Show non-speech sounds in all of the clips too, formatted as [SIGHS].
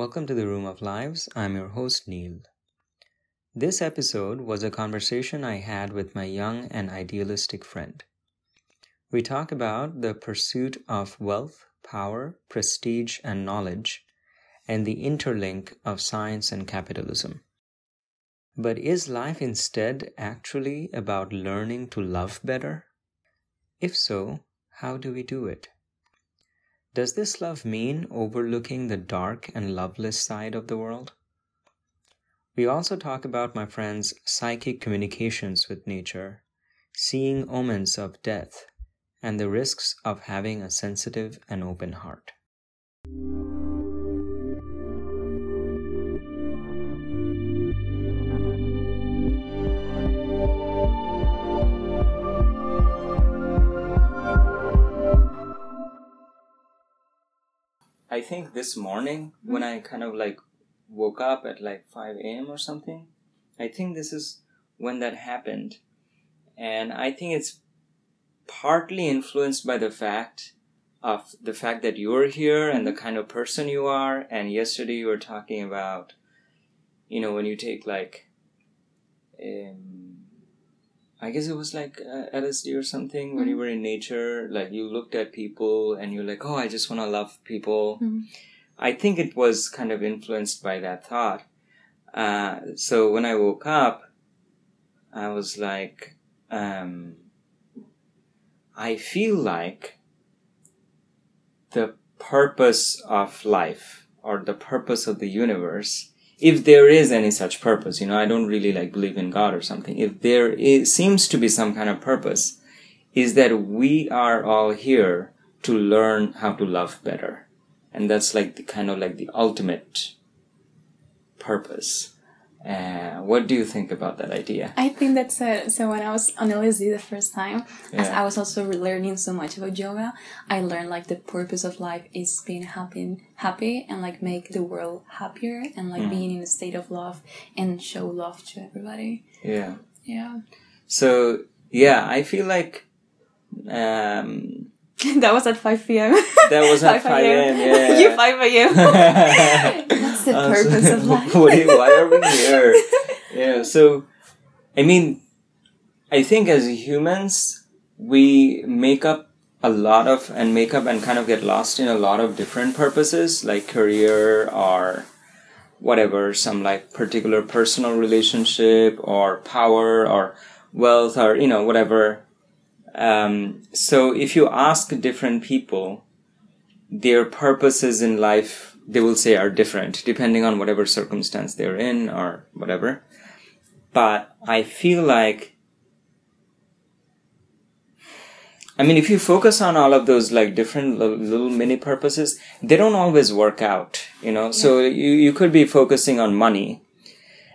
Welcome to the Room of Lives. I'm your host, Neil. This episode was a conversation I had with my young and idealistic friend. We talk about the pursuit of wealth, power, prestige, and knowledge, and the interlink of science and capitalism. But is life instead actually about learning to love better? If so, how do we do it? Does this love mean overlooking the dark and loveless side of the world? We also talk about my friend's psychic communications with nature, seeing omens of death, and the risks of having a sensitive and open heart. I think this morning when I kind of like woke up at like 5 a.m. or something, I think this is when that happened. And I think it's partly influenced by the fact of the fact that you're here and the kind of person you are. And yesterday you were talking about, you know, when you take like, um, I guess it was like uh, LSD or something when you were in nature, like you looked at people and you're like, oh, I just want to love people. Mhm. I think it was kind of influenced by that thought. Uh, so when I woke up, I was like, um, I feel like the purpose of life or the purpose of the universe if there is any such purpose, you know, I don't really like believe in God or something. If there is, seems to be some kind of purpose, is that we are all here to learn how to love better. And that's like the kind of like the ultimate purpose. Uh, what do you think about that idea? I think that's uh, so. When I was on LSD the first time, as I was also learning so much about yoga, I learned like the purpose of life is being happy, happy, and like make the world happier, and like Mm. being in a state of love and show love to everybody. Yeah. Yeah, So, yeah, I feel like, um, [LAUGHS] that was at five p.m. that was [LAUGHS] at 5 a.m. Yeah. [LAUGHS] you five a.m. That's the Uh, so- purpose of life. why, why are we here? Yeah, so I mean, I think as humans, we make up a lot of and make up and kind of get lost in a lot of different purposes, like career or whatever, some like particular personal relationship or power or wealth or you know whatever. Um, so if you ask different people, their purposes in life they will say are different depending on whatever circumstance they're in or whatever. But i feel like i mean if you focus on all of those like different little, little mini purposes they don't always work out you know? So you, you could be focusing on money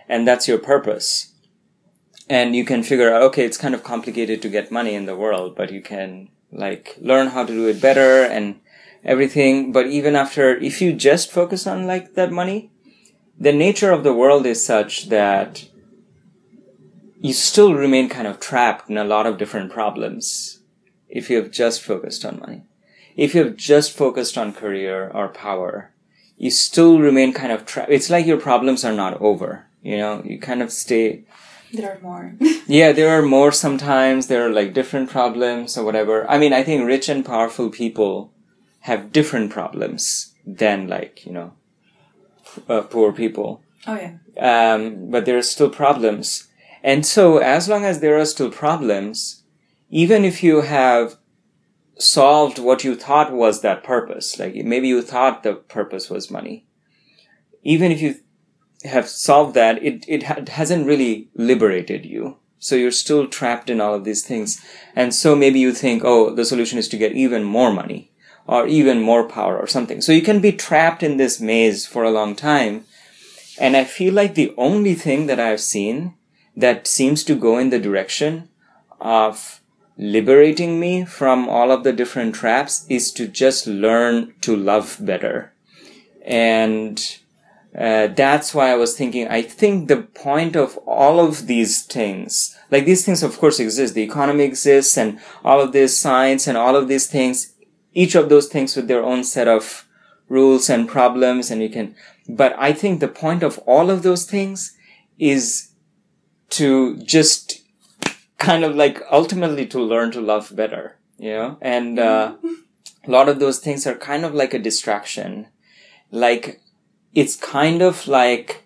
and that's your purpose and you can figure out okay it's kind of complicated to get money in the world but you can like learn how to do it better and everything. But even after if you just focus on like that money the nature of the world is such that you still remain kind of trapped in a lot of different problems if you have just focused on money. If you have just focused on career or power you still remain kind of trapped. It's like your problems are not over you know? You kind of stay There are more. [LAUGHS] yeah, there are more sometimes. There are like different problems or whatever. I mean, I think rich and powerful people have different problems than like, you know, uh, poor people. oh yeah. Um, but there are still problems. And so as long as there are still problems, even if you have solved what you thought was that purpose, like maybe you thought the purpose was money, even if you have solved that, it, it ha- hasn't really liberated you. So you're still trapped in all of these things. And so maybe you think, oh, the solution is to get even more money or even more power or something. So you can be trapped in this maze for a long time. And I feel like the only thing that I've seen that seems to go in the direction of liberating me from all of the different traps is to just learn to love better. And uh, that's why I was thinking, I think the point of all of these things, like these things of course exist, the economy exists and all of this science and all of these things, each of those things with their own set of rules and problems and you can But I think the point of all of those things is to just kind of like ultimately to learn to love better, you know? And, uh, [LAUGHS] a lot of those things are kind of like a distraction. Like, it's kind of like,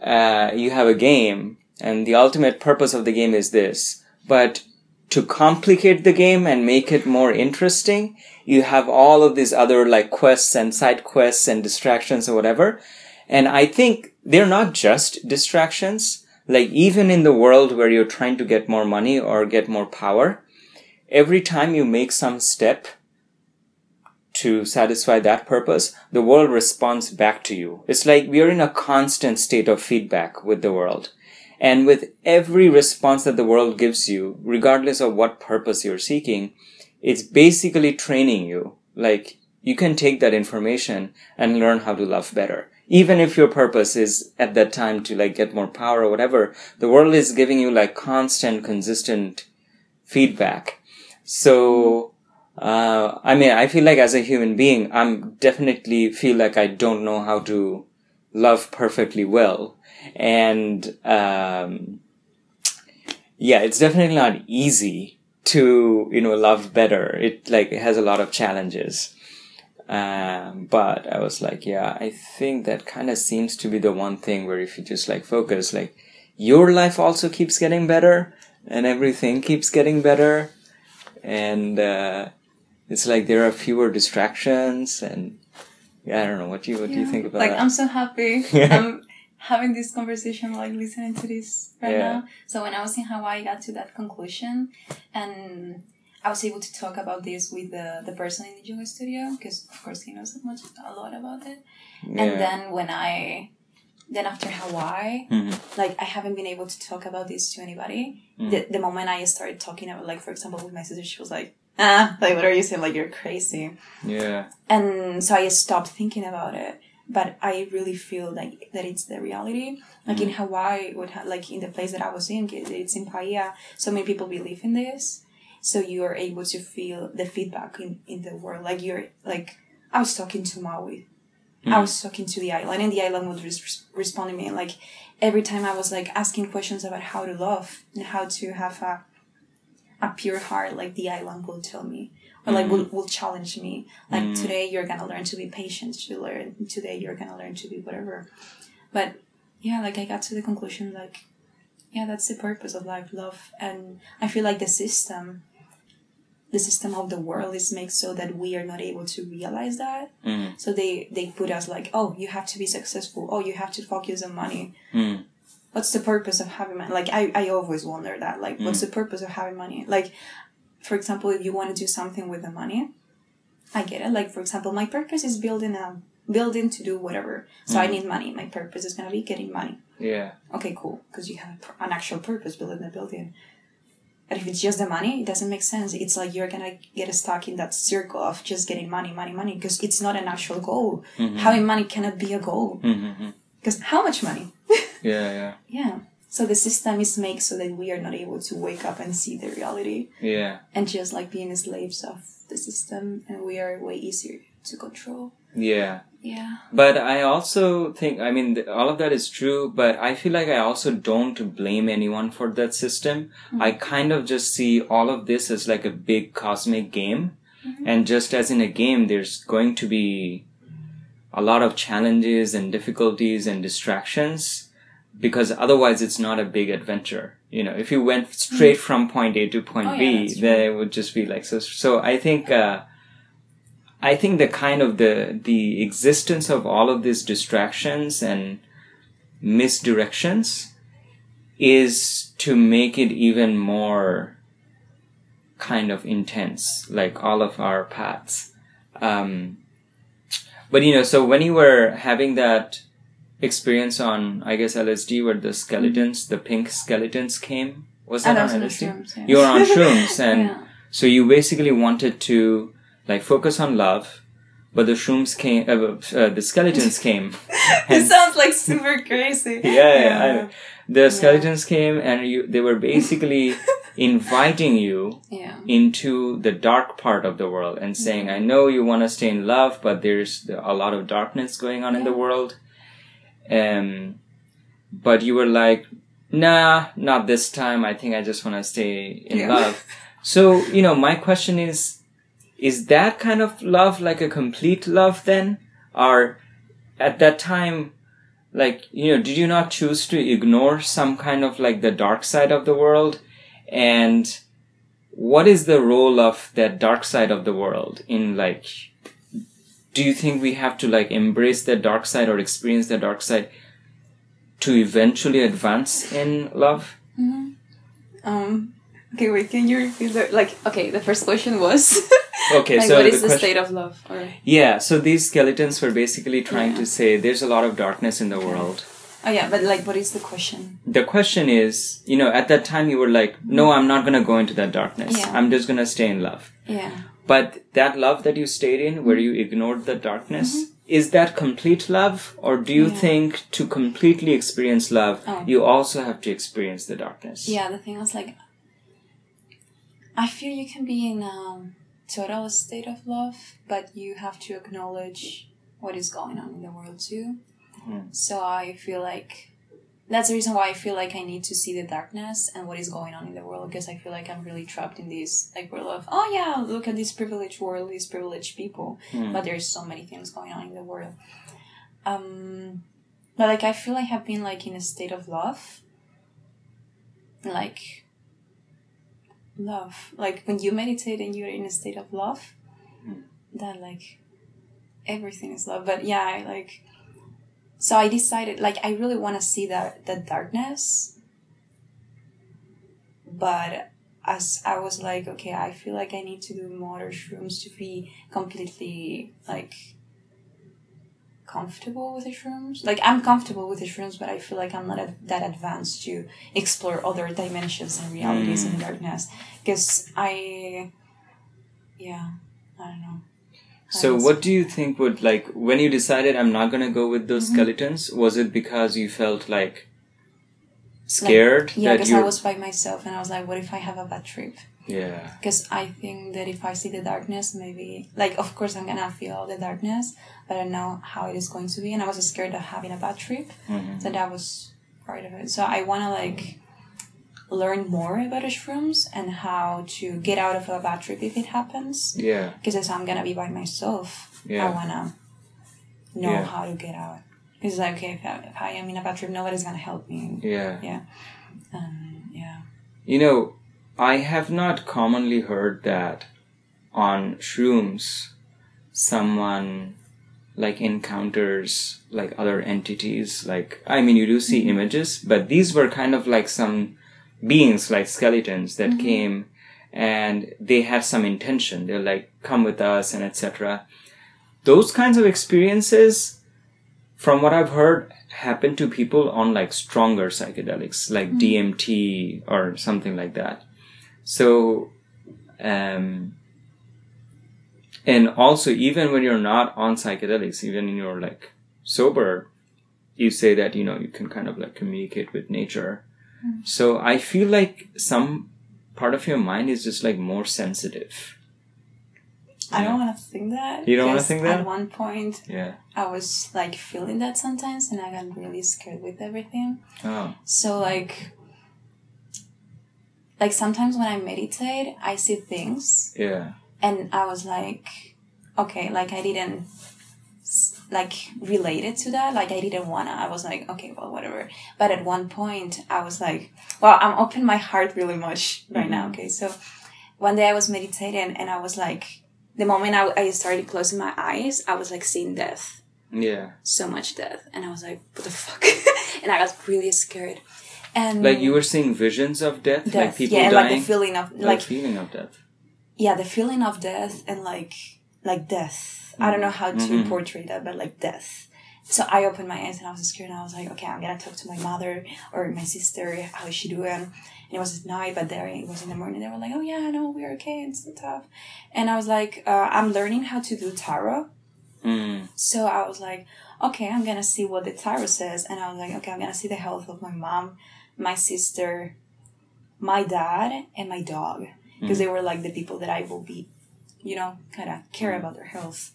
uh, you have a game and the ultimate purpose of the game is this. But to complicate the game and make it more interesting, you have all of these other like quests and side quests and distractions or whatever. And I think they're not just distractions. Like even in the world where you're trying to get more money or get more power, every time you make some step to satisfy that purpose, the world responds back to you. It's like we are in a constant state of feedback with the world. And with every response that the world gives you, regardless of what purpose you're seeking, it's basically training you. Like, you can take that information and learn how to love better. Even if your purpose is at that time to like get more power or whatever, the world is giving you like constant, consistent feedback. So, uh, I mean, I feel like as a human being, I'm definitely feel like I don't know how to love perfectly well and um, yeah, it's definitely not easy to you know love better. It like it has a lot of challenges. Um, but I was like, yeah, I think that kind of seems to be the one thing where if you just like focus, like your life also keeps getting better and everything keeps getting better. And, uh, it's like there are fewer distractions and yeah, I don't know. What do you, what Yeah. do you think about like that? I'm so happy. [LAUGHS] I'm having this conversation, like listening to this right Yeah. now. So when I was in Hawaii, I got to that conclusion, and I was able to talk about this with the the person in the yoga studio because, of course, he knows so much a lot about it. yeah. And then when I then after Hawaii, Mhm. like I haven't been able to talk about this to anybody. Mm. The, the moment I started talking about, like for example, with my sister, she was like, "Ah, [LAUGHS] like what are you saying? Like you're crazy." yeah. and so I stopped thinking about it. But I really feel like that it's the reality. Like in Hawaii, would ha- like in the place that I was in, it's in Paia. So many people believe in this, so you are able to feel the feedback in in the world. Like you're like I was talking to Maui, I was talking to the island, and the island would res- respond to me. Like every time I was like asking questions about how to love and how to have a a pure heart, like the island will tell me, or like will, will challenge me. Like today you're gonna learn to be patient. To learn today you're gonna learn to be whatever. But yeah, like I got to the conclusion like, yeah, that's the purpose of life, love, and I feel like the system, the system of the world is made so that we are not able to realize that. Mm. So they they put us like, oh, you have to be successful. Oh, you have to focus on money. Mm. What's the purpose of having money? Like I, I always wonder that. Like, what's mm. the purpose of having money? Like, for example, if you want to do something with the money, I get it. Like, for example, my purpose is building a building to do whatever. So I mm. need money. My purpose is gonna be getting money. Yeah. Okay, cool. Because you have an actual purpose building the building. But if it's just the money, it doesn't make sense. It's like you're gonna get stuck in that circle of just getting money, money, money, because it's not an actual goal. Mm-hmm. Having money cannot be a goal. Mm-hmm. Because how much money? [LAUGHS] Yeah. Yeah. yeah. So the system is made so that we are not able to wake up and see the reality Yeah. and just like being slaves of the system, and we are way easier to control. Yeah. Yeah. But I also think, I mean, all of that is true, but I feel like I also don't blame anyone for that system. Mm-hmm. I kind of just see all of this as like a big cosmic game. Mm-hmm. And just as in a game, there's going to be a lot of challenges and difficulties and distractions because otherwise it's not a big adventure. You know, if you went straight from point A to point Oh, B, that's then it would just be like so. So I think, uh, I think the kind of the the existence of all of these distractions and misdirections is to make it even more kind of intense, like all of our paths. Um, but you know, so when you were having that experience on, I guess LSD, where the skeletons, the pink skeletons came, was that I on LSD? shrooms, yeah. You were on shrooms, [LAUGHS] and Yeah. so you basically wanted to like focus on love, but the shrooms came, uh, uh, the skeletons [LAUGHS] came. This sounds like super crazy. [LAUGHS] yeah, yeah, I. The skeletons came and you, they were basically [LAUGHS] inviting you Yeah. into the dark part of the world and saying, I know you want to stay in love, but there's a lot of darkness going on in the world. Um, but you were like, nah, not this time. I think I just want to stay in Yeah. love. So, you know, my question is, is that kind of love like a complete love then? Or at that time, like, you know, did you not choose to ignore some kind of like the dark side of the world? And what is the role of that dark side of the world in like, do you think we have to like embrace the dark side or experience the dark side to eventually advance in love? Um. Okay, wait. Can you repeat the like? Okay, the first question was [LAUGHS] Okay, like, so what the is the state of love? Or Yeah, so these skeletons were basically trying Yeah. to say there's a lot of darkness in the world. oh yeah, but like, what is the question? The question is, you know, at that time you were like, no, I'm not gonna go into that darkness. Yeah. I'm just gonna stay in love. Yeah. But that love that you stayed in, where you ignored the darkness, is that complete love? Or do you Mm-hmm. Yeah. think to completely experience love, Oh. you also have to experience the darkness? Yeah, the thing was like, I feel you can be in a total state of love, but you have to acknowledge what is going on in the world too. Hmm. So I feel like that's the reason why I feel like I need to see the darkness and what is going on in the world because I feel like I'm really trapped in this like world of oh yeah look at this privileged world these privileged people Hmm. but there's so many things going on in the world um but like I feel like I have been like in a state of love like love. Like when you meditate and you're in a state of love Hmm. that like everything is love. But yeah I like so I decided like I really want to see that the darkness. But as I was like okay I feel like I need to do more shrooms to be completely like comfortable with the shrooms like I'm comfortable with the shrooms but I feel like I'm not ad- that advanced to explore other dimensions and realities in the darkness because I yeah I don't know So what do you think would like when you decided I'm not gonna go with Mm-hmm. those skeletons? Was it because you felt like scared yeah because I was by myself and I was like what if I have a bad trip yeah because I think that if I see the darkness, maybe like of course I'm gonna feel the darkness, but I know how it is going to be, and I was scared of having a bad trip, Mhm. so that was part of it. So I wanna like learn more about the shrooms and how to get out of a bad trip if it happens. yeah Because as I'm gonna be by myself, yeah. I wanna know Yeah. how to get out. Because like okay, if I, if I am in a bad trip, nobody's gonna help me. yeah Yeah, um, yeah. You know, I have not commonly heard that on shrooms someone like encounters like other entities like I mean you do see Mm-hmm. images but these were kind of like some beings like skeletons that Mm-hmm. came and they had some intention they're like come with us and etc those kinds of experiences from what I've heard happen to people on like stronger psychedelics like DMT or something like that so um and also even when you're not on psychedelics even when you're like sober you say that you know you can kind of like communicate with nature so i feel like some part of your mind is just like more sensitive I don't want to think that. You don't want to think that? At one point, yeah I was like feeling that sometimes, and I got really scared with everything. oh So like, like sometimes when I meditate, I see things, yeah and I was like, okay, like I didn't like related to that. Like I didn't wanna. I was like, okay, well, whatever. But at one point, I was like, well, I'm opening my heart really much right mm-hmm. now. Okay, so one day I was meditating, and I was like, the moment I, I started closing my eyes, I was like seeing death yeah so much death and i was like what the fuck [LAUGHS] and i got really scared and like you were seeing visions of death, like people yeah and dying like the feeling of like feeling of death. yeah the feeling of death and like like death. I don't know how to Mhm. portray that but like death. So i opened my eyes and i was scared and i was like okay i'm gonna talk to my mother or my sister how is she doing? And it was at night but there it was in the morning. They were like oh yeah no we're okay It's and tough. and i was like uh, i'm learning how to do tarot. Mm. So I was like, okay, I'm gonna see what the tarot says, and I was like, okay, I'm gonna see the health of my mom, my sister, my dad and my dog because mm. they were like the people that I will be, you know, kind of care about their health.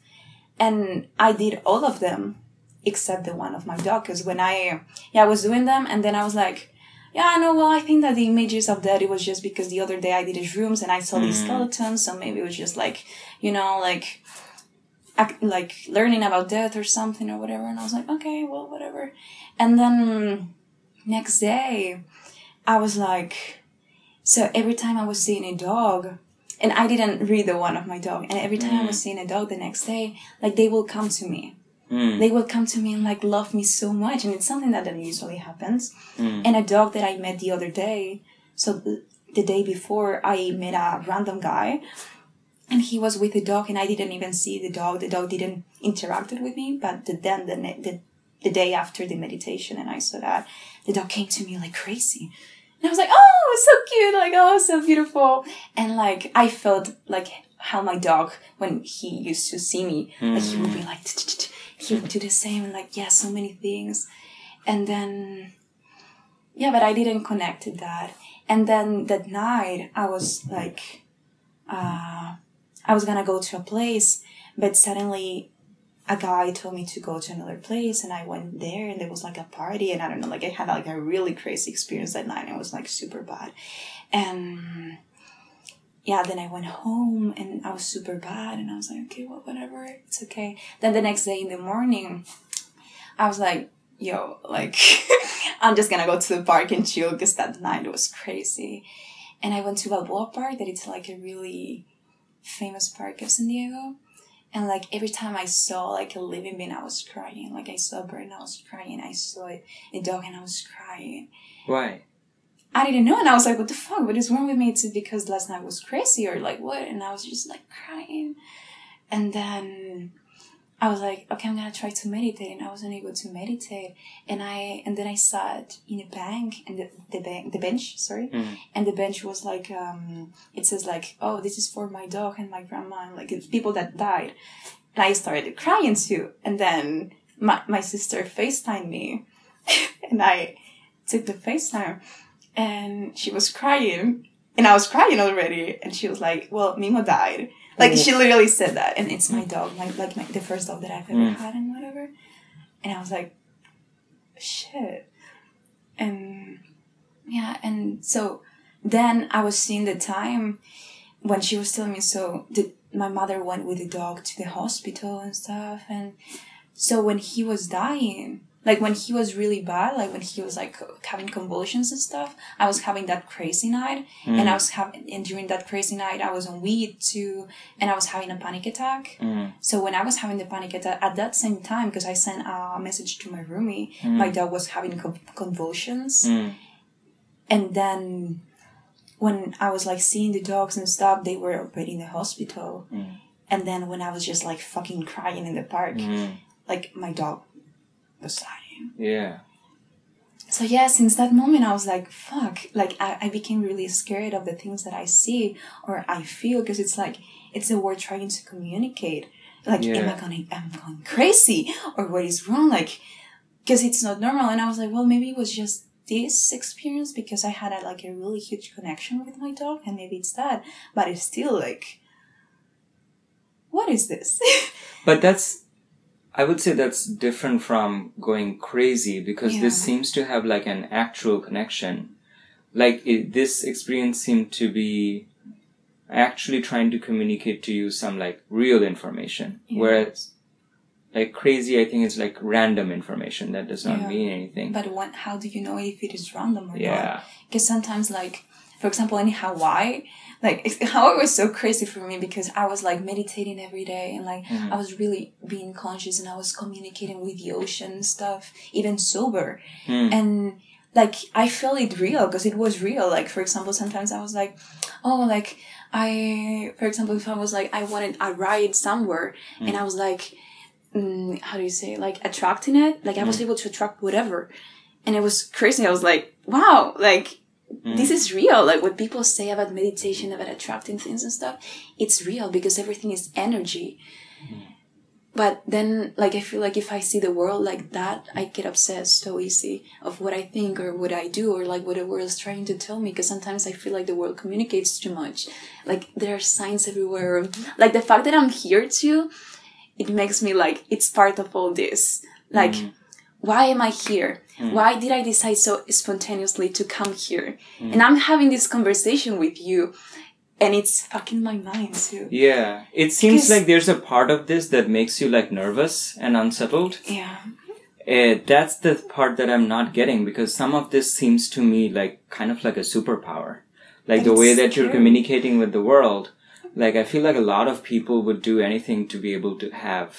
And I did all of them except the one of my dog because when I, yeah, I was doing them and then I was like, yeah, no, well, I think that the images of that, it was just because the other day I did his rooms and I saw these mm. skeletons. So maybe it was just like, you know, like, like learning about death or something or whatever. And I was like, okay, well, whatever. And then next day, I was like, so every time I was seeing a dog, and I didn't read the one of my dog, and every time I was mm. seeing a dog the next day, like they will come to me. Mm. They will come to me and like love me so much, and it's something that usually happens. Mm. And a dog that I met the other day, so the, day before, I met a random guy, and he was with the dog, and I didn't even see the dog. The dog didn't interacted with me, but the, then the, ne- the the day after the meditation, and I saw that the dog came to me like crazy. And I was like, oh, it's so cute, like, oh, so beautiful. And like, I felt like how my dog, when he used to see me, like, he would be like, he would do the same, and like, yeah, so many things. And then, yeah, but I didn't connect to that. And then that night, I was like, uh, I was gonna go to a place, but suddenly a guy told me to go to another place and I went there and there was like a party and I don't know, like I had like a really crazy experience that night and it was like super bad. And yeah, then I went home and I was super bad and I was like, okay, well, whatever, it's okay. Then the next day in the morning, I was like, yo, like, [LAUGHS] I'm just gonna go to the park and chill because that night was crazy. And I went to Balboa Park, that it's like a really famous park of San Diego. And like every time I saw like a living being, I was crying. Like I saw a bird and I was crying. I saw a dog and I was crying. Why? I didn't know, and I was like, "What the fuck? What is wrong with me? It's because last night was crazy, or like what?" And I was just like crying, and then I was like, "Okay, I'm gonna try to meditate," and I wasn't able to meditate, and I and then I sat in a bank, and the the bank the bench, sorry, and the bench was like, um, it says like, "Oh, this is for my dog and my grandma, and like it's people that died," and I started crying too, and then my my sister Facetimed me, [LAUGHS] and I took the FaceTime and she was crying. And I was crying already. And she was like, well, Mimo died. Like she literally said that and it's my dog, my, like my, the first dog that I've ever mm. had and whatever. And I was like, shit. And yeah, and so then I was seeing the time when she was telling me so the, my mother went with the dog to the hospital and stuff and so when he was dying like when he was really bad like when he was like having convulsions and stuff i was having that crazy night. And mm. i was having and during that crazy night i was on weed too and i was having a panic attack. Mm. So when i was having the panic attack at that same time because i sent a message to my roomie mm. my dog was having con- convulsions. And then when i was like seeing the dogs and stuff they were already in the hospital. And then when i was just like fucking crying in the park like my dog was dying Yeah. so yeah since that moment i was like fuck like i, I became really scared of the things that i see or i feel because it's like it's a word trying to communicate. Like am i going am going crazy or what is wrong? Like because it's not normal. And i was like well maybe it was just this experience because i had a, like a really huge connection with my dog and maybe it's that. But it's still like what is this? [LAUGHS] But that's, I would say that's different from going crazy because this seems to have like an actual connection. Like it, this experience seemed to be actually trying to communicate to you some like real information. Yeah. Whereas like crazy, I think is like random information that does not Yeah. mean anything. but what, how do you know if it is random or not because sometimes like for example in hawaii like [LAUGHS] how it was so crazy for me because i was like meditating every day and like mm-hmm. i was really being conscious and i was communicating with the ocean and stuff even sober. Mm. And like i felt it real because it was real. Like for example sometimes i was like oh like i for example if i was like i wanted a ride somewhere mm. and i was like mm, how do you say like attracting it? Like i was mm. able to attract whatever. And it was crazy. I was like wow like Mm. this is real. Like what people say about meditation about attracting things and stuff it's real because everything is energy. Mm. But then like i feel like if i see the world like that i get obsessed so easy of what i think or what i do or like what the world is trying to tell me because sometimes i feel like the world communicates too much. Like there are signs everywhere. Mm-hmm. Like the fact that i'm here too it makes me like it's part of all this. Like mm. why am i here why did i decide so spontaneously to come here and i'm having this conversation with you and it's fucking my mind too Yeah. It seems Because- like there's a part of this that makes you like nervous and unsettled. yeah Uh, that's the part that I'm not getting because some of this seems to me like kind of like a superpower. Like But the way that you're communicating with the world. Like I feel like a lot of people would do anything to be able to have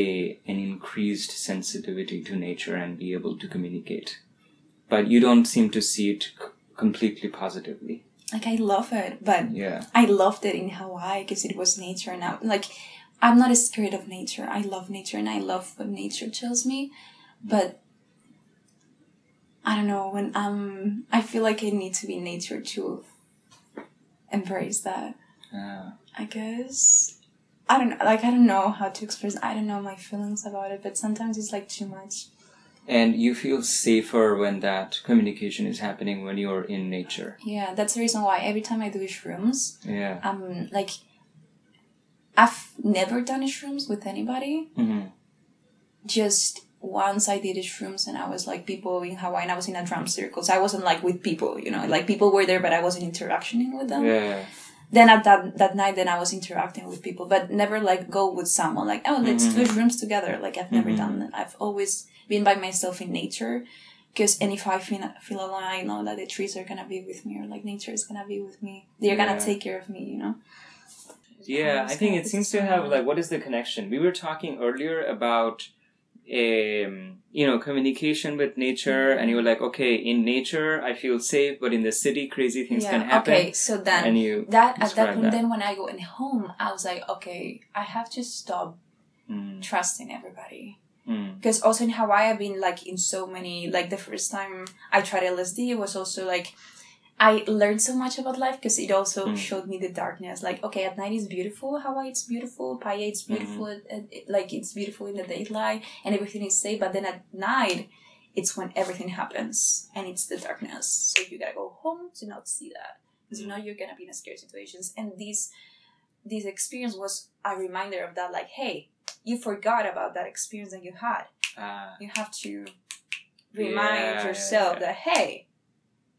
a an increased sensitivity to nature and be able to communicate. But you don't seem to see it c- completely positively. like i love it but Yeah. I loved it in Hawaii because it was nature and I, like I'm not scared of nature. I love nature and I love what nature tells me. But I don't know when um I feel like I need to be nature to embrace that. Ah. I guess I don't know like I don't know how to express I don't know my feelings about it, but sometimes it's like too much. And you feel safer when that communication is happening when you're in nature. Yeah, that's the reason why every time I do shrooms, Yeah. um like I've never done shrooms with anybody. Mm-hmm. just once I did shrooms and I was like people in Hawaii and I was in a drum circle. So I wasn't like with people, you know, like people were there but I wasn't interacting with them. Yeah. Then at that that night then I was interacting with people, but never like go with someone like, oh let's do mm-hmm. shrooms together. Like I've never done mm-hmm. that. I've always been by myself in nature. Because and if I feel feel alone, I know that the trees are gonna be with me, or like nature is gonna be with me. They're Yeah. gonna take care of me, you know. Yeah, I think it seems to have like what is the connection? We were talking earlier about um you know communication with nature and you were like okay in nature i feel safe but in the city crazy things can happen Okay, so then and you that at that point that. then when i go in home i was like okay i have to stop Mm, trusting everybody. Mm, because also in hawaii i've been like in so many like the first time i tried lsd it was also like i learned so much about life because it also Mm. showed me the darkness. Like okay at night is beautiful hawaii it's beautiful Paia it's beautiful it- like it's beautiful in the daylight and everything is safe but then at night it's when everything happens and it's the darkness. So you gotta go home to not see that because you know you're gonna be in a scary situations. And this this experience was a reminder of that like hey you forgot about that experience that you had. Ah, you have to remind Yeah, yourself yeah. that hey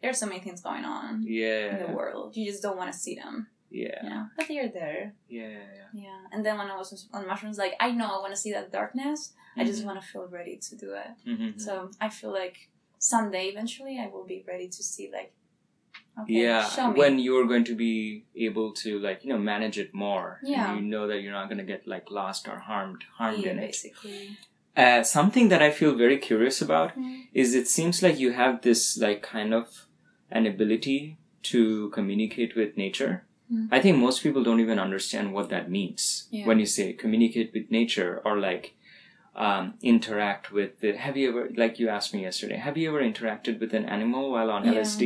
there's so many things going on in the world. You just don't want to see them. Yeah. Yeah but they're there. Yeah yeah yeah. And then when i was on mushrooms like i know i want to see that darkness. I just Mhm. want to feel ready to do it. Mhm. so i feel like someday eventually i will be ready to see like okay yeah when you're going to be able to like you know manage it more. And Yeah. you know that you're not going to get like lost or harmed harmed yeah, in it. basically. Uh, something that i feel very curious about Mhm. is it seems like you have this like kind of an ability to communicate with nature Mm. i think most people don't even understand what that means Yeah. when you say communicate with nature or like um, interact with the have you ever like you asked me yesterday have you ever interacted with an animal while on Yeah. lsd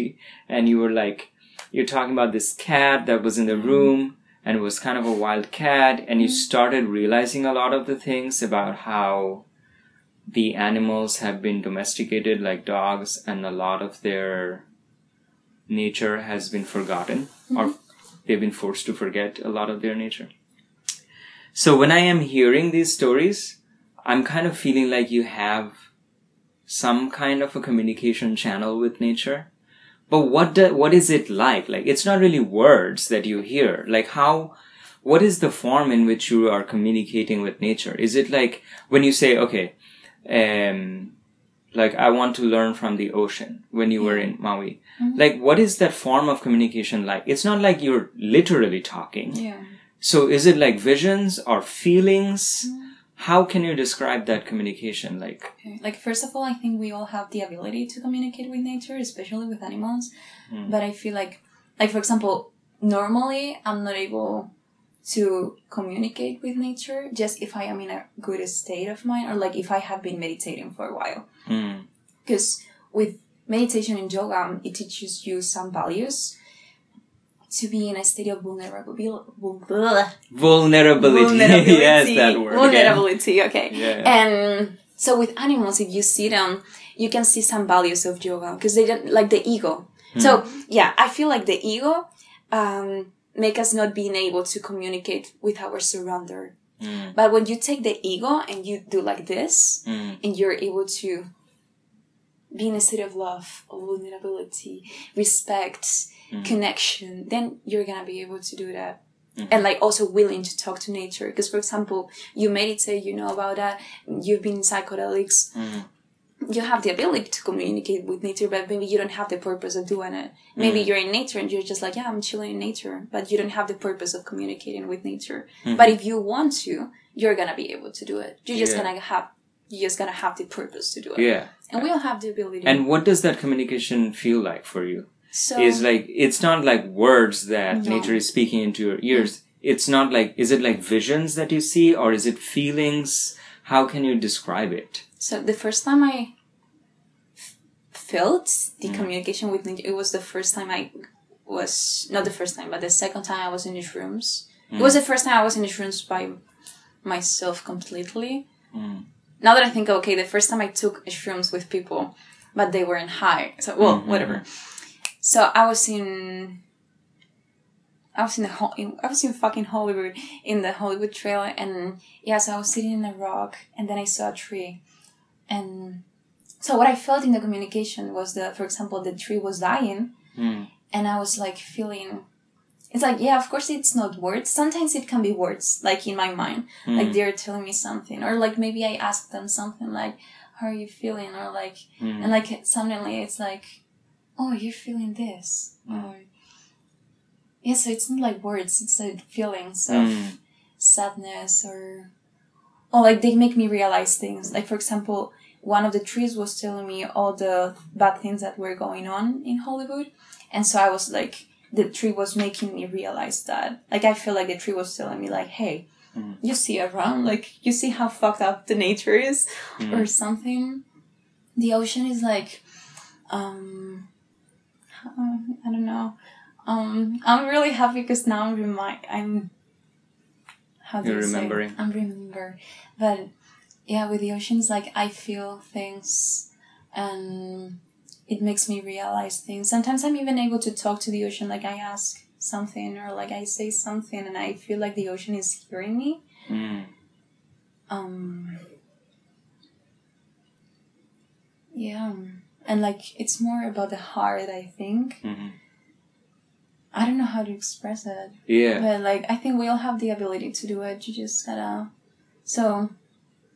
and you were like you're talking about this cat that was in the room and it was kind of a wild cat and you Mhm. started realizing a lot of the things about how the animals have been domesticated like dogs and a lot of their nature has been forgotten or they've been forced to forget a lot of their nature. So when i am hearing these stories i'm kind of feeling like you have some kind of a communication channel with nature. But what do, what is it like? Like it's not really words that you hear. Like how what is the form in which you are communicating with nature? Is it like when you say okay um like i want to learn from the ocean when you were in maui Mhm. like what is that form of communication like it's not like you're literally talking yeah so is it like visions or feelings Mm-hmm. how can you describe that communication like Okay. Like first of all, I think we all have the ability to communicate with nature, especially with animals. Hmm. But I feel like, like for example, normally I'm not able to communicate with nature just if I am in a good state of mind or like if I have been meditating for a while. mm, Because with meditation and yoga, um, it teaches you some values to be in a state of vulnerability. Vulnerability. [LAUGHS] yes, that word. Vulnerability. Okay. Yeah. And so with animals, if you see them, you can see some values of yoga because they don't like the ego. So yeah, I feel like the ego um, make us not being able to communicate with our surrounder. Mm. But when you take the ego and you do like this, Mm. and you're able to be in a state of love, of vulnerability, respect, Mm. connection, then you're gonna be able to do that. Mm-hmm. And like also willing to talk to nature. Because for example, you meditate, you know about that, you've been in psychedelics, Mm. You have the ability to communicate with nature, but maybe you don't have the purpose of doing it. Maybe mm. you're in nature and you're just like, yeah, I'm chilling in nature, but you don't have the purpose of communicating with nature. Mm-hmm. But if you want to, you're gonna be able to do it. You're just Yeah. gonna have, you're just gonna have the purpose to do it. Yeah. And we all have the ability. And what does that communication feel like for you? so Is like it's not like words that No. nature is speaking into your ears. It's not like is it like visions that you see or is it feelings? How can you describe it? So the first time I felt the Mm. communication with nature, it was the first time I was not the first time, but the second time I was in these rooms. It Mm. was the first time I was in these rooms by myself completely. Mm. Now that I think, okay, the first time I took shrooms with people, but they weren't high. So well, Mhm. whatever. So I was in. I was in the ho- in, I was in fucking Hollywood in the Hollywood Trail, and yeah, so I was sitting in a rock, and then I saw a tree, and so what I felt in the communication was that, for example, the tree was dying, Mm. and I was like feeling. It's like yeah, of course it's not words. Sometimes it can be words, like in my mind, like they're telling me something, or like maybe I ask them something like, "How are you feeling?" or like, Mm. and like suddenly it's like, "Oh, you're feeling this," Mm. or yeah. So it's not like words; it's like feelings of Mm. sadness or or like they make me realize things. Like for example one of the trees was telling me all the bad things that were going on in hollywood. And so i was like the tree was making me realize that. Like i feel like the tree was telling me like hey Mhm. you see around like you see how fucked up the nature is or something? The ocean is like um i don't know. Um i'm really happy because now i'm remind i'm how do You're you say? remembering. I'm remember, but yeah, with the oceans, like I feel things, and it makes me realize things. Sometimes I'm even able to talk to the ocean, like I ask something or like I say something, and I feel like the ocean is hearing me. Mm. Um. Yeah, and like it's more about the heart. I think Mhm. I don't know how to express it. Yeah. But like I think we all have the ability to do it. You just gotta so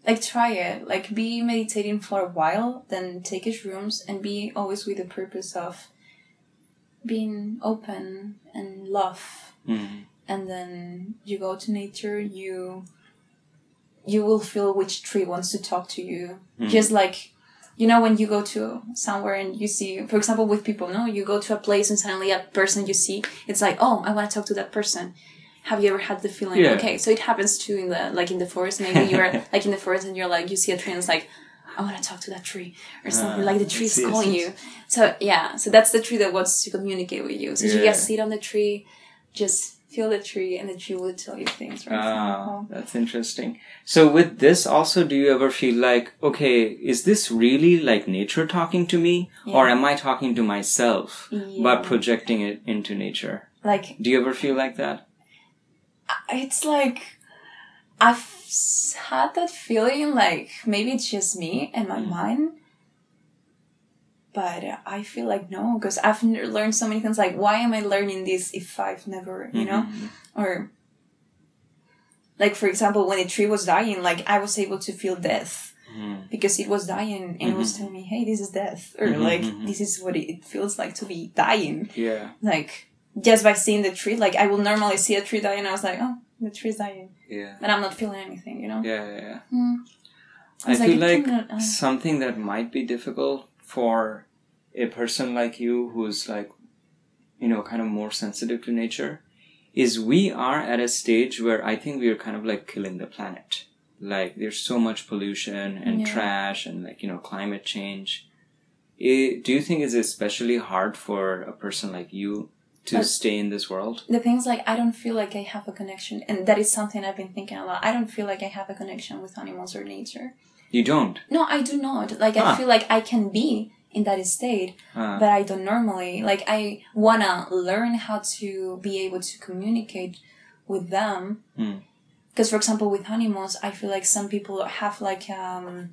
like try it. Like be meditating for a while, then take his rooms and be always with the purpose of being open and love. Mm. And then you go to nature, you you will feel which tree wants to talk to you. Mhm. Just like you know when you go to somewhere and you see for example with people no you go to a place and suddenly a person you see it's like oh i want to talk to that person. Have you ever had the feeling? Yeah. okay so it happens too in the like in the forest. Maybe you're [LAUGHS] like in the forest and you're like you see a tree and it's like i want to talk to that tree or something Ah, like the tree is calling you. so yeah so that's the tree that wants to communicate with you. So you Yeah. just sit on the tree just feel the tree and the tree will tell you things for Ah, that's interesting. So with this also, do you ever feel like, okay, is this really like nature talking to me? Or am I talking to myself Yeah. but projecting it into nature? like Do you ever feel like that? it's like I've had that feeling like maybe it's just me and my Mm. mind, but I feel like no, because I've learned so many things. Like, why am I learning this if I've never, you know, Mhm. or like for example, when a tree was dying, like I was able to feel death Mhm. because it was dying and it was Mhm. telling me, hey, this is death, or Mhm, like this is what it feels like to be dying Yeah. like just by seeing the tree like i will normally see a tree dying, i was like oh the tree's dying Yeah. but i'm not feeling anything you know Yeah. Yeah. yeah. Hmm. I like feel like uh, something that might be difficult for a person like you who's like, you know, kind of more sensitive to nature is we are at a stage where I think we are kind of like killing the planet. Like there's so much pollution and Yeah. trash and like, you know, climate change. It, do you think it's especially hard for a person like you to But- stay in this world? the things like I don't feel like I have a connection, and that is something I've been thinking a lot. I don't feel like I have a connection with animals or nature. You don't. No, I do not. Like Huh. I feel like I can be in that state, Uh, but I don't normally. Like I wanna learn how to be able to communicate with them. Hmm. Because, for example, with animals, I feel like some people have like um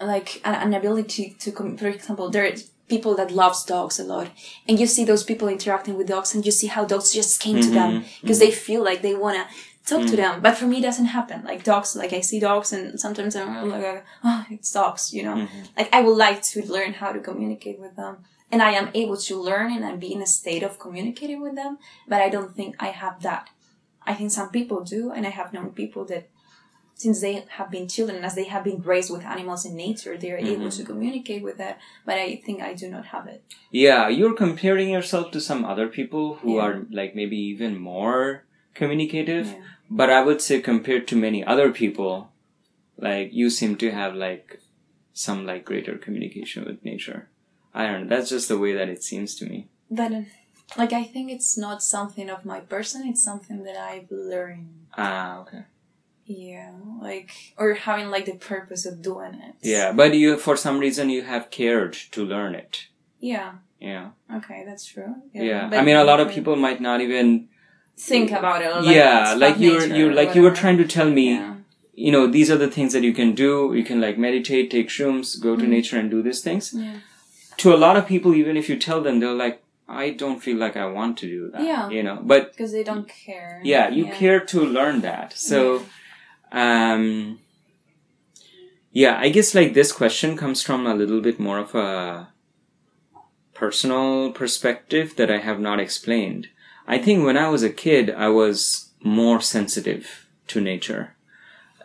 like an, an ability to, com- for example, there are people that loves dogs a lot, and you see those people interacting with dogs, and you see how dogs just came to them because they feel like they wanna talk to mm. them. But for me, it doesn't happen. Like dogs, like I see dogs, and sometimes I'm mm. like, oh, it's dogs, you know. Mm-hmm. Like I would like to learn how to communicate with them, and I am able to learn and be in a state of communicating with them. But I don't think I have that. I think some people do, and I have known people that since they have been children, as they have been raised with animals in nature, they are able mm-hmm. to communicate with that. But I think I do not have it. yeah, you're comparing yourself to some other people who Yeah. are like maybe even more communicative. Yeah. But I would say compared to many other people, like you seem to have like some like greater communication with nature. I don't know. That's just the way that it seems to me. But uh, like I think it's not something of my person. It's something that I've learned. Ah, okay. Yeah, like or having like the purpose of doing it. Yeah, but you for some reason you have cared to learn it. Yeah. Yeah. Okay, that's true. Yeah. but I mean, a lot of people might not even. Think about it. or, Like, yeah, like you're you or like you were trying to tell me. Yeah. You know, these are the things that you can do. You can like meditate, take shrooms, go to Mhm. nature, and do these things. Yeah. To a lot of people, even if you tell them, they're like, "I don't feel like I want to do that." Yeah. You know, but Because they don't care. yeah, you care to learn that. So, um, yeah, I guess like this question comes from a little bit more of a personal perspective that I have not explained. I think when I was a kid, I was more sensitive to nature.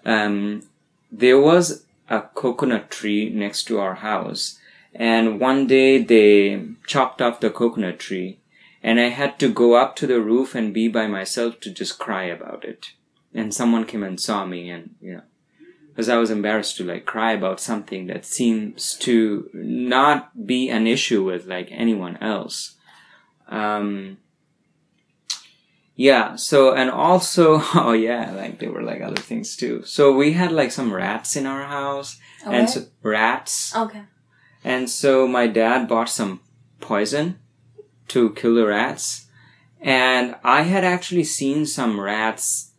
Um, there was a coconut tree next to our house, and one day they chopped off the coconut tree, and I had to go up to the roof and be by myself to just cry about it. And someone came and saw me, and you know, because I was embarrassed to like cry about something that seems to not be an issue with like anyone else. Um, yeah, so, and also, [LAUGHS] oh yeah, like there were like other things too. So we had like some rats in our house, Oh, and what? so, rats. Okay. And so my dad bought some poison to kill the rats. And I had actually seen some rats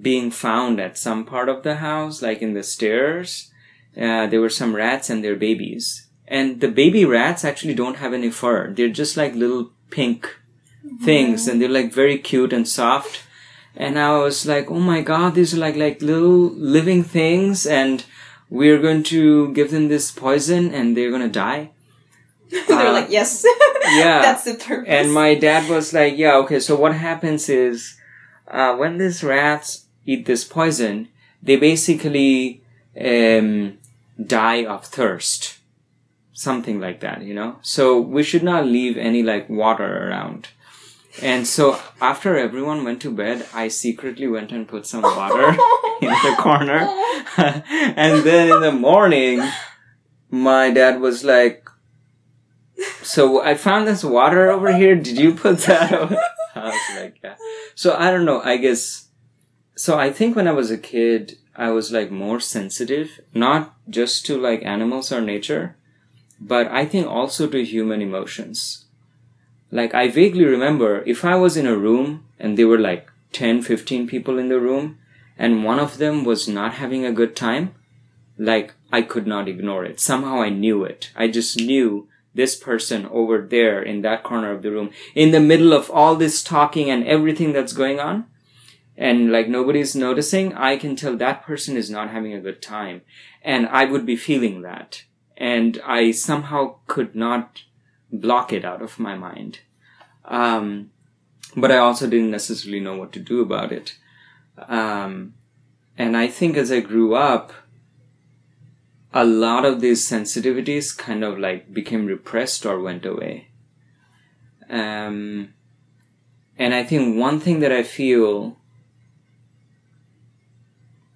being found at some part of the house, like in the stairs. Uh, there were some rats and their babies. And the baby rats actually don't have any fur. They're just like little pink things and they're like very cute and soft. And I was like, oh my god, these are like, like little living things and we're going to give them this poison and they're gonna die. [LAUGHS] They're Uh, like, yes. yeah. [LAUGHS] That's the purpose. And my dad was like, yeah, okay, so what happens is, uh, when these rats eat this poison, they basically, um, die of thirst. Something like that, you know? So we should not leave any like water around. And so after everyone went to bed, I secretly went and put some water [LAUGHS] in the corner. [LAUGHS] and then in the morning, my dad was like, so I found this water over here. Did you put that [LAUGHS] over? I was like, yeah. So I don't know. I guess. So I think when I was a kid, I was like more sensitive, not just to like animals or nature, but I think also to human emotions. Like I vaguely remember if I was in a room and there were like 10, 15 people in the room and one of them was not having a good time, like I could not ignore it. Somehow I knew it. I just knew this person over there in that corner of the room, in the middle of all this talking and everything that's going on, and like nobody's noticing, I can tell that person is not having a good time. And I would be feeling that. And I somehow could not block it out of my mind. Um, but I also didn't necessarily know what to do about it. Um, and I think as I grew up, a lot of these sensitivities kind of like became repressed or went away. Um, and I think one thing that I feel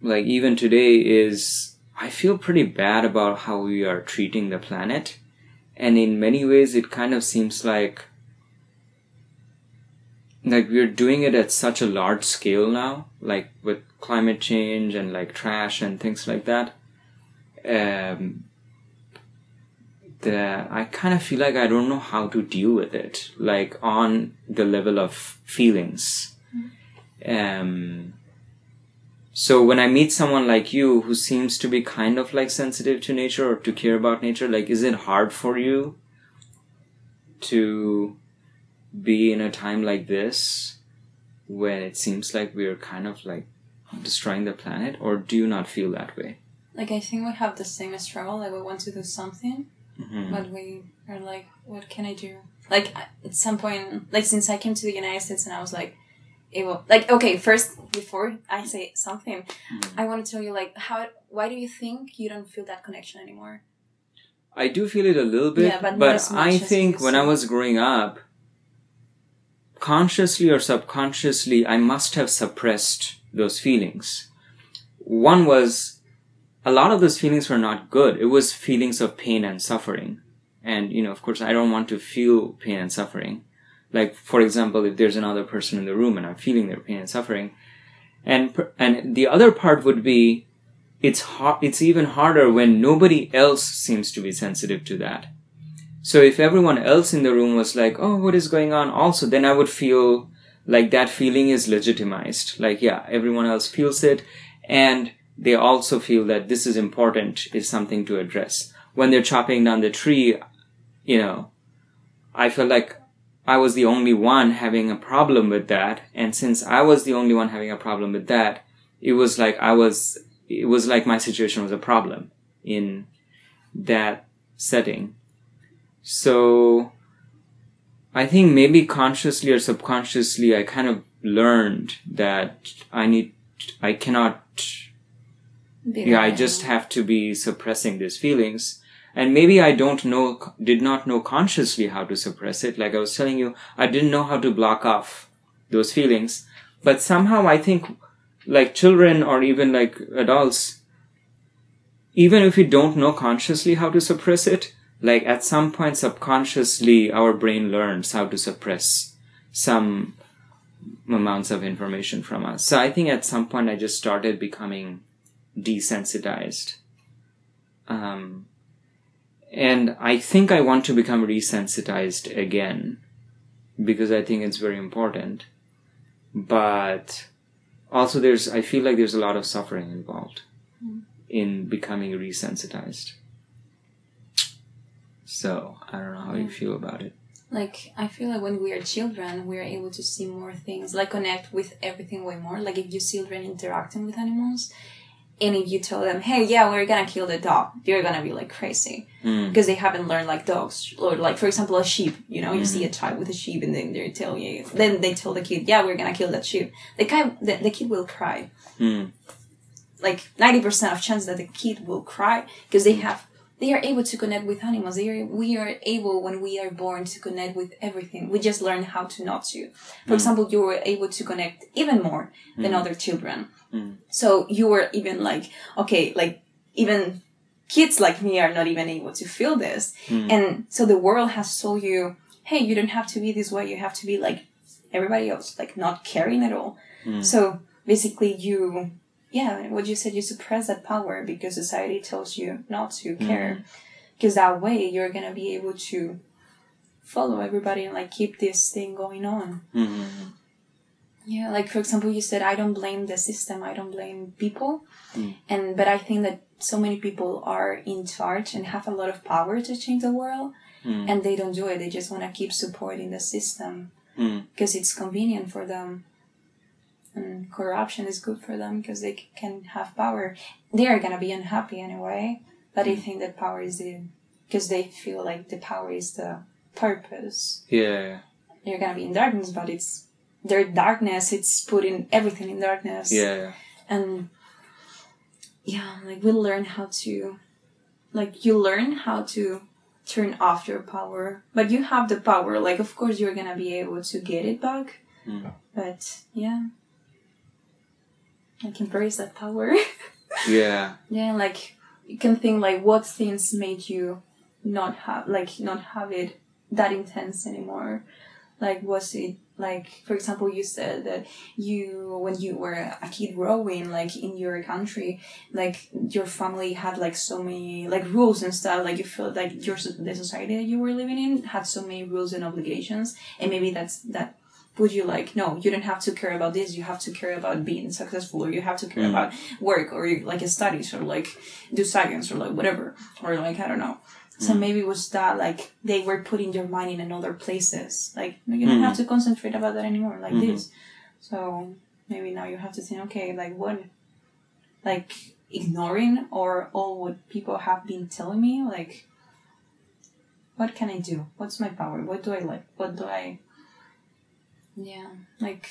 like even today is I feel pretty bad about how we are treating the planet. And in many ways, it kind of seems like like we're doing it at such a large scale now, like with climate change and like trash and things like that. Um, that I kind of feel like I don't know how to deal with it, like on the level of feelings. Um, so when I meet someone like you who seems to be kind of like sensitive to nature or to care about nature, like, is it hard for you to be in a time like this when it seems like we're kind of like destroying the planet, or do you not feel that way? Like I think we have the same struggle. Like we want to do something, Mhm. but we are like, what can I do? Like at some point, like since I came to the United States and I was like, it will, like okay, first before I say something, Mhm. I want to tell you like how why do you think you don't feel that connection anymore? I do feel it a little bit, Yeah, but but, I think when I was growing up, consciously or subconsciously, I must have suppressed those feelings. One was a lot of those feelings were not good. It was feelings of pain and suffering. And, you know, of course, I don't want to feel pain and suffering. Like, for example, if there's another person in the room and I'm feeling their pain and suffering. And, and the other part would be, it's hard, it's even harder when nobody else seems to be sensitive to that. So if everyone else in the room was like, oh, what is going on? Also, then I would feel like that feeling is legitimized. Like, yeah, everyone else feels it. And they also feel that this is important, is something to address. When they're chopping down the tree, you know, I feel like I was the only one having a problem with that. And since I was the only one having a problem with that, it was like I was, it was like my situation was a problem in that setting. So I think maybe consciously or subconsciously I kind of learned that I need, I cannot Be yeah, I just have to be suppressing these feelings. And maybe I don't know, did not know consciously how to suppress it. Like I was telling you, I didn't know how to block off those feelings. But somehow I think, like children or even like adults, even if we don't know consciously how to suppress it, like at some point subconsciously our brain learns how to suppress some amounts of information from us. So I think at some point I just started becoming desensitized. Um, and I think I want to become resensitized again because I think it's very important. But also there's, I feel like there's a lot of suffering involved hmm. in becoming resensitized. So I don't know how you feel about it. like I feel like when we are children, we are able to see more things, like connect with everything way more. Like if you see children interacting with animals, and if you tell them, "Hey, yeah, we're gonna kill the dog," they're gonna be like crazy Mm. because they haven't learned like dogs or like for example a sheep. You know, you see Mm-hmm. a child with a sheep, and then they tell you, then they tell the kid, "Yeah, we're gonna kill that sheep." The kid, the, the kid will cry. Mm. Like ninety percent of chance that the kid will cry because they have they are able to connect with animals. They are, we are able when we are born to connect with everything. We just learn how to not to. For example, you were able to connect even more than other children. Mm. So you were even like, okay, like even kids like me are not even able to feel this. Mm. And so the world has told you, hey, you don't have to be this way. You have to be like everybody else, like not caring at all. Mm. So basically you yeah, what you said, you suppress that power because society tells you not to care. Because that way you're gonna be able to follow everybody and like keep this thing going on. Mhm. Yeah, like for example, you said I don't blame the system, I don't blame people, Mm. and but I think that so many people are in charge and have a lot of power to change the world, Mm. and they don't do it. They just want to keep supporting the system Mm. because it's convenient for them. And corruption is good for them because they can have power. They are gonna be unhappy anyway, but they think that power is the because they feel like the power is the purpose. Yeah. You're gonna be in darkness, but it's their darkness. It's putting everything in darkness. Yeah. And yeah, like we learn how to, like you learn how to turn off your power, but you have the power. Like of course you're gonna be able to get it back, Mm. but yeah, like embrace that power. [LAUGHS] Yeah. yeah, like you can think like what things made you not have like not have it that intense anymore. Like, was it like, for example, you said that you, when you were a kid growing, like in your country, like your family had like so many like rules and stuff. Like you felt like your the society that you were living in had so many rules and obligations, and maybe that's that would you like no you don't have to care about this you have to care about being successful or you have to care Mm. about work or like studies or like do science or like whatever or like i don't know so Mm. maybe it was that like they were putting their mind in another places like you don't Mm. have to concentrate about that anymore like Mhm. this so maybe now you have to think okay like what like ignoring or all what people have been telling me like what can i do what's my power what do i like what do i yeah, like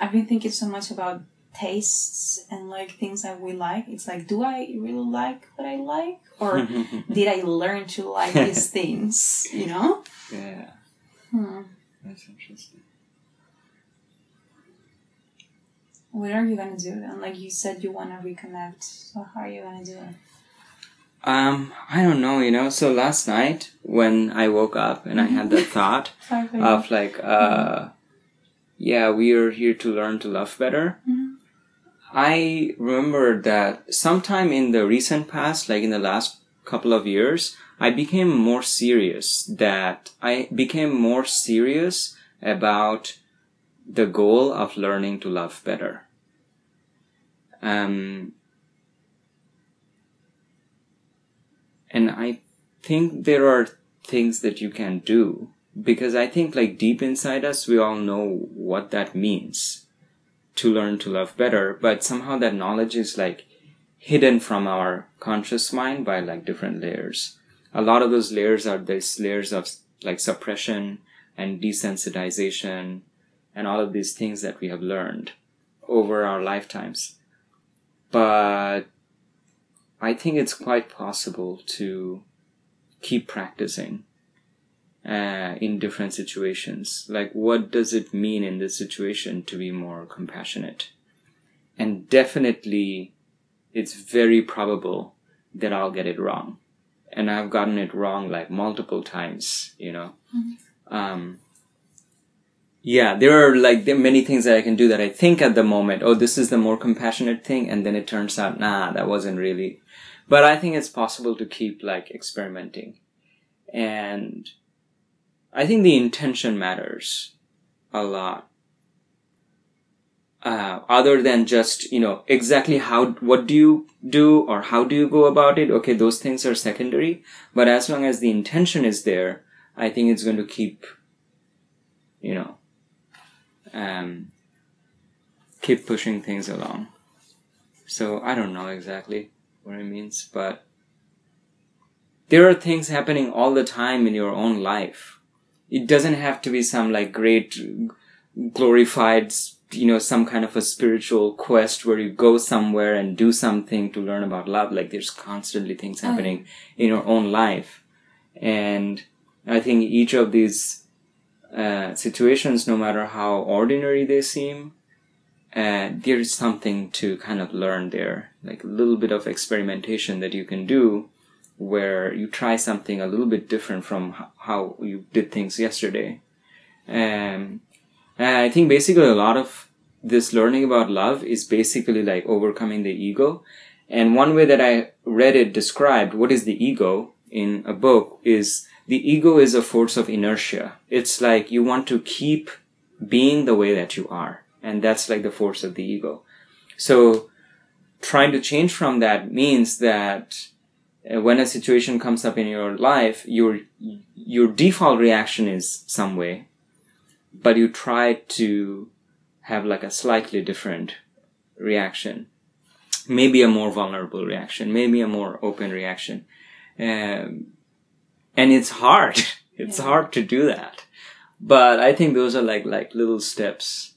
I've been thinking so much about tastes and like things that we like. It's like, do I really like what I like, or [LAUGHS] did I learn to like these [LAUGHS] things? You know? yeah, Hmm. that's interesting. What are you gonna do then? Like you said, you wanna reconnect. So how are you gonna do it? Um, I don't know, you know. So last night when I woke up and I had that [LAUGHS] thought of like, uh, yeah, we are here to learn to love better. Mhm. I remember that sometime in the recent past, like in the last couple of years, I became more serious that I became more serious about the goal of learning to love better. Um, and I think there are things that you can do because I think like deep inside us, we all know what that means to learn to love better, but somehow that knowledge is like hidden from our conscious mind by like different layers. A lot of those layers are these layers of like suppression and desensitization and all of these things that we have learned over our lifetimes. But I think it's quite possible to keep practicing uh, in different situations. Like, what does it mean in this situation to be more compassionate? And definitely, it's very probable that I'll get it wrong. And I've gotten it wrong like multiple times, you know. Um, yeah, there are like there are many things that I can do that I think at the moment, oh, this is the more compassionate thing, and then it turns out, nah, that wasn't really. But I think it's possible to keep like experimenting, and I think the intention matters a lot. Uh, other than just you know exactly how what do you do or how do you go about it okay those things are secondary but as long as the intention is there i think it's going to keep you know um, keep pushing things along. So I don't know exactly what it means, but there are things happening all the time in your own life. It doesn't have to be some like great glorified, you know, some kind of a spiritual quest where you go somewhere and do something to learn about love. Like there's constantly things Oh, happening in your own life. And I think each of these uh, situations, no matter how ordinary they seem, uh, there is something to kind of learn there, like a little bit of experimentation that you can do, where you try something a little bit different from how you did things yesterday. Um, and I think basically a lot of this learning about love is basically like overcoming the ego. And one way that I read it described what is the ego in a book is the ego is a force of inertia. It's like you want to keep being the way that you are. And that's like the force of the ego. So trying to change from that means that uh, when a situation comes up in your life, your, your default reaction is some way, but you try to have like a slightly different reaction. Maybe a more vulnerable reaction, maybe a more open reaction. Um, and it's hard. [LAUGHS] It's Yeah. hard to do that. But I think those are like, like little steps.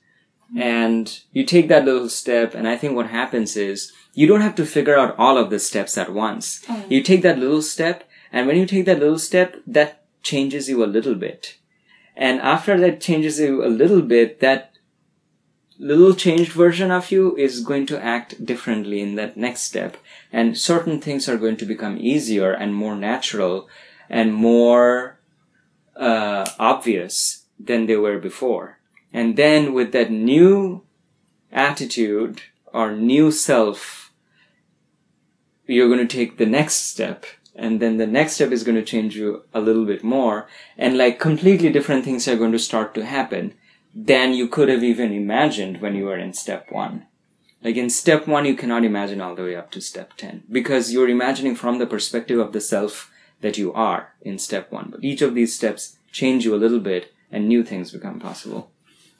Mm-hmm. And you take that little step, and I think what happens is you don't have to figure out all of the steps at once. Oh. You take that little step, and when you take that little step, that changes you a little bit. And after that changes you a little bit, that little changed version of you is going to act differently in that next step. And certain things are going to become easier and more natural and more uh, obvious than they were before. And then with that new attitude or new self, you're going to take the next step. And then the next step is going to change you a little bit more. And like completely different things are going to start to happen than you could have even imagined when you were in step one. Like in step one, you cannot imagine all the way up to step 10 because you're imagining from the perspective of the self that you are in step one. But each of these steps change you a little bit and new things become possible.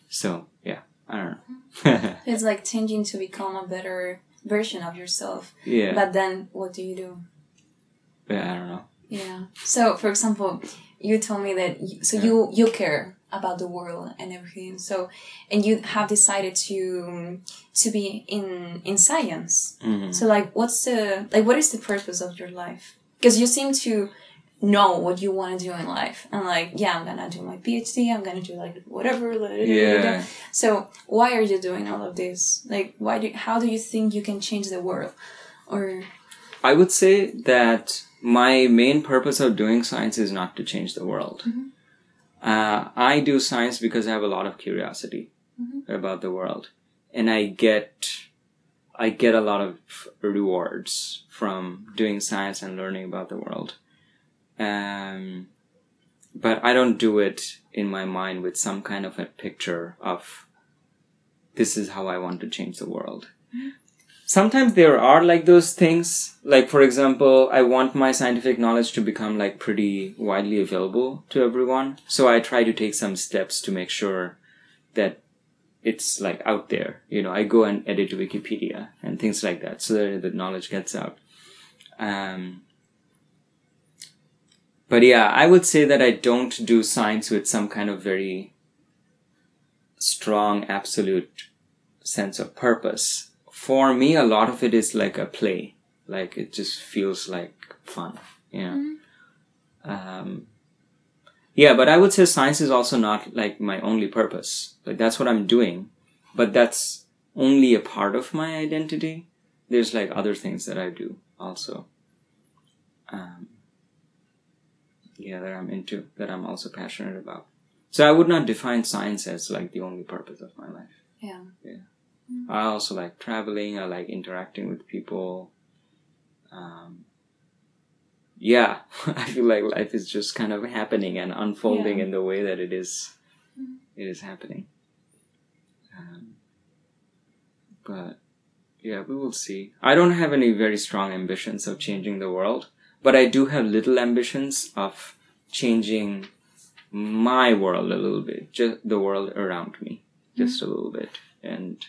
So, yeah, I don't know. [LAUGHS] it's like changing to become a better version of yourself. yeah. But then what do you do? yeah, I don't know. Yeah. So, for example, you told me that you, so you you care about the world and everything. So, and you have decided to to be in in science. Mhm. So, like, what's the like? What is the purpose of your life? Because you seem to know what you want to do in life, and like, yeah, I'm gonna do my PhD. I'm gonna do like whatever. Yeah. So, why are you doing all of this? Like, why do? How do you think you can change the world? Or I would say that my main purpose of doing science is not to change the world. Uh, I do science because I have a lot of curiosity about the world, and I get I get a lot of rewards from doing science and learning about the world. Um, but I don't do it in my mind with some kind of a picture of this is how I want to change the world. Sometimes there are like those things like for example i want my scientific knowledge to become like pretty widely available to everyone. So i try to take some steps to make sure that it's like out there you know i go and edit wikipedia and things like that so that the knowledge gets out um, but yeah i would say that i don't do science with some kind of very strong absolute sense of purpose for me, a lot of it is like a play. Like it just feels like fun. Yeah. Um, yeah, but I would say science is also not like my only purpose. Like that's what I'm doing, but that's only a part of my identity. There's like other things that I do also. Um, yeah, that I'm into, that I'm also passionate about. So I would not define science as like the only purpose of my life. yeah. Yeah. I also like traveling. I like interacting with people. Um, yeah, [LAUGHS] I feel like life is just kind of happening and unfolding Yeah. in the way that it is. It is happening. Um, but yeah, we will see. I don't have any very strong ambitions of changing the world, but I do have little ambitions of changing my world a little bit, just the world around me, just a little bit, and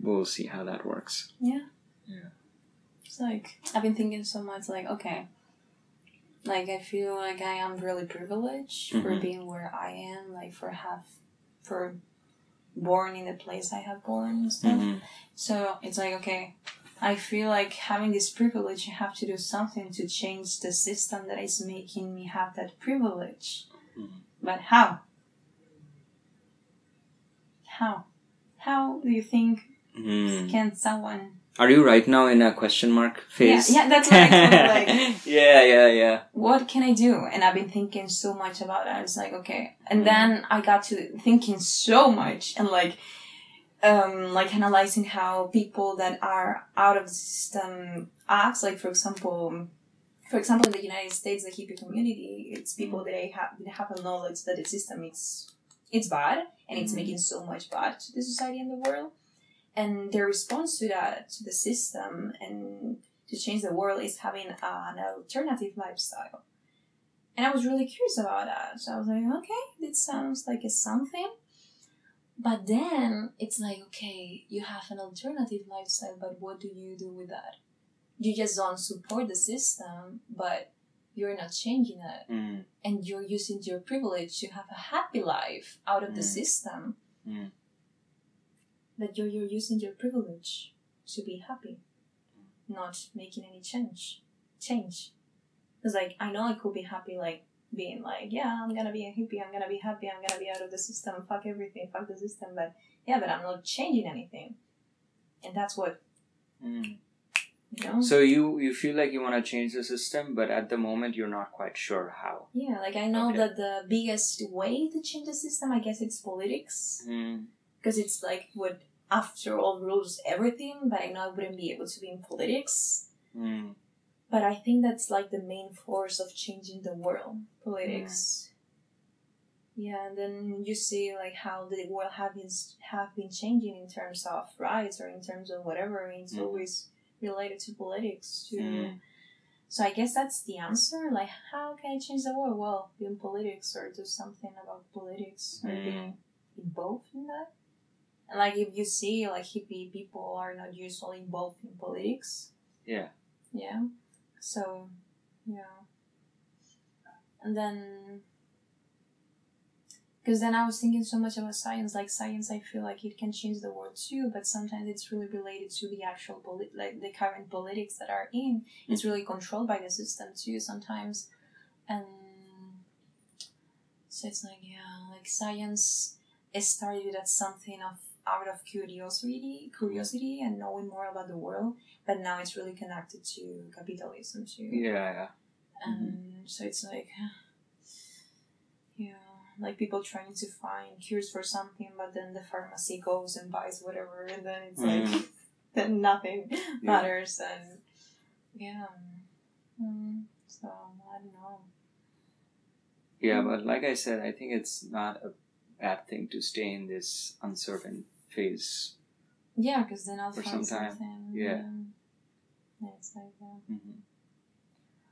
we'll see how that works. Yeah. Yeah. It's like I've been thinking so much like, okay. Like I feel like I am really privileged for Mhm. being where I am, like for have for born in the place I have born and stuff. Mhm. So it's like okay, I feel like having this privilege you have to do something to change the system that is making me have that privilege. Mhm. But how? How? How do you think Mhm. can someone Are you right now in a question mark phase? Yeah, yeah, that's what I [LAUGHS] like. yeah, yeah, yeah. what can I do? And I've been thinking so much about it. I was like, okay. And Mm. then I got to thinking so much and like, um, like analyzing how people that are out of the system act. Like, for example, for example, in the United States, the hippie community, it's people that they have, they have a knowledge that the system is, it's bad and it's Mhm. making so much bad to the society and the world. And their response to that, to the system and to change the world is having an alternative lifestyle. And I was really curious about that. So I was like, okay, this sounds like a something. But then it's like, okay, you have an alternative lifestyle, but what do you do with that? You just don't support the system, but you're not changing it. Mm. And you're using your privilege to have a happy life out of the Mm. system. Mm. That you're, you're using your privilege to be happy, not making any change. Change. It's like, I know I could be happy, like, being like, yeah, I'm gonna be a hippie, I'm gonna be happy, I'm gonna be out of the system, fuck everything, fuck the system, but yeah, but I'm not changing anything. And that's what Mm. You know? So you you feel like you want to change the system, but at the moment you're not quite sure how. yeah, like I know Okay. that the biggest way to change the system, I guess it's politics. Mm. Because it's like what after all rules everything, but I know I wouldn't be able to be in politics. Mm. But I think that's like the main force of changing the world, politics. Yeah, and then you see like how the world have been have been changing in terms of rights or in terms of whatever. It's Mm. always related to politics. too. Mm. so I guess that's the answer. Like, how can I change the world? Well, be in politics or do something about politics or be Mm. involved in that. And like if you see like hippie people are not usually involved in politics. Yeah. Yeah. So, yeah. And then, because then I was thinking so much about science. Like science, I feel like it can change the world too, but sometimes it's really related to the actual polit- like the current politics that are in. It's really controlled by the system too sometimes, and so it's like yeah, like science. Started as something of out of curiosity, curiosity, and knowing more about the world but now it's really connected to capitalism too. Yeah, yeah. And so it's like, [SIGHS] yeah, like people trying to find cures for something, but then the pharmacy goes and buys whatever, and then it's like, Mhm. [LAUGHS] then nothing matters, and yeah. Mm, so I don't know. Yeah, but like I said, I think it's not a bad thing to stay in this uncertain phase. Yeah, because then I'll For find some time, something. yeah. Yeah, it's like that. hmm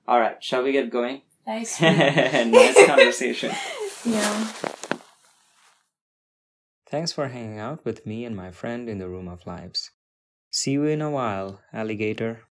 All right, shall we get going? Nice. [LAUGHS] nice conversation. [LAUGHS] Yeah. Thanks for hanging out with me and my friend in the Room of Lives. See you in a while, alligator.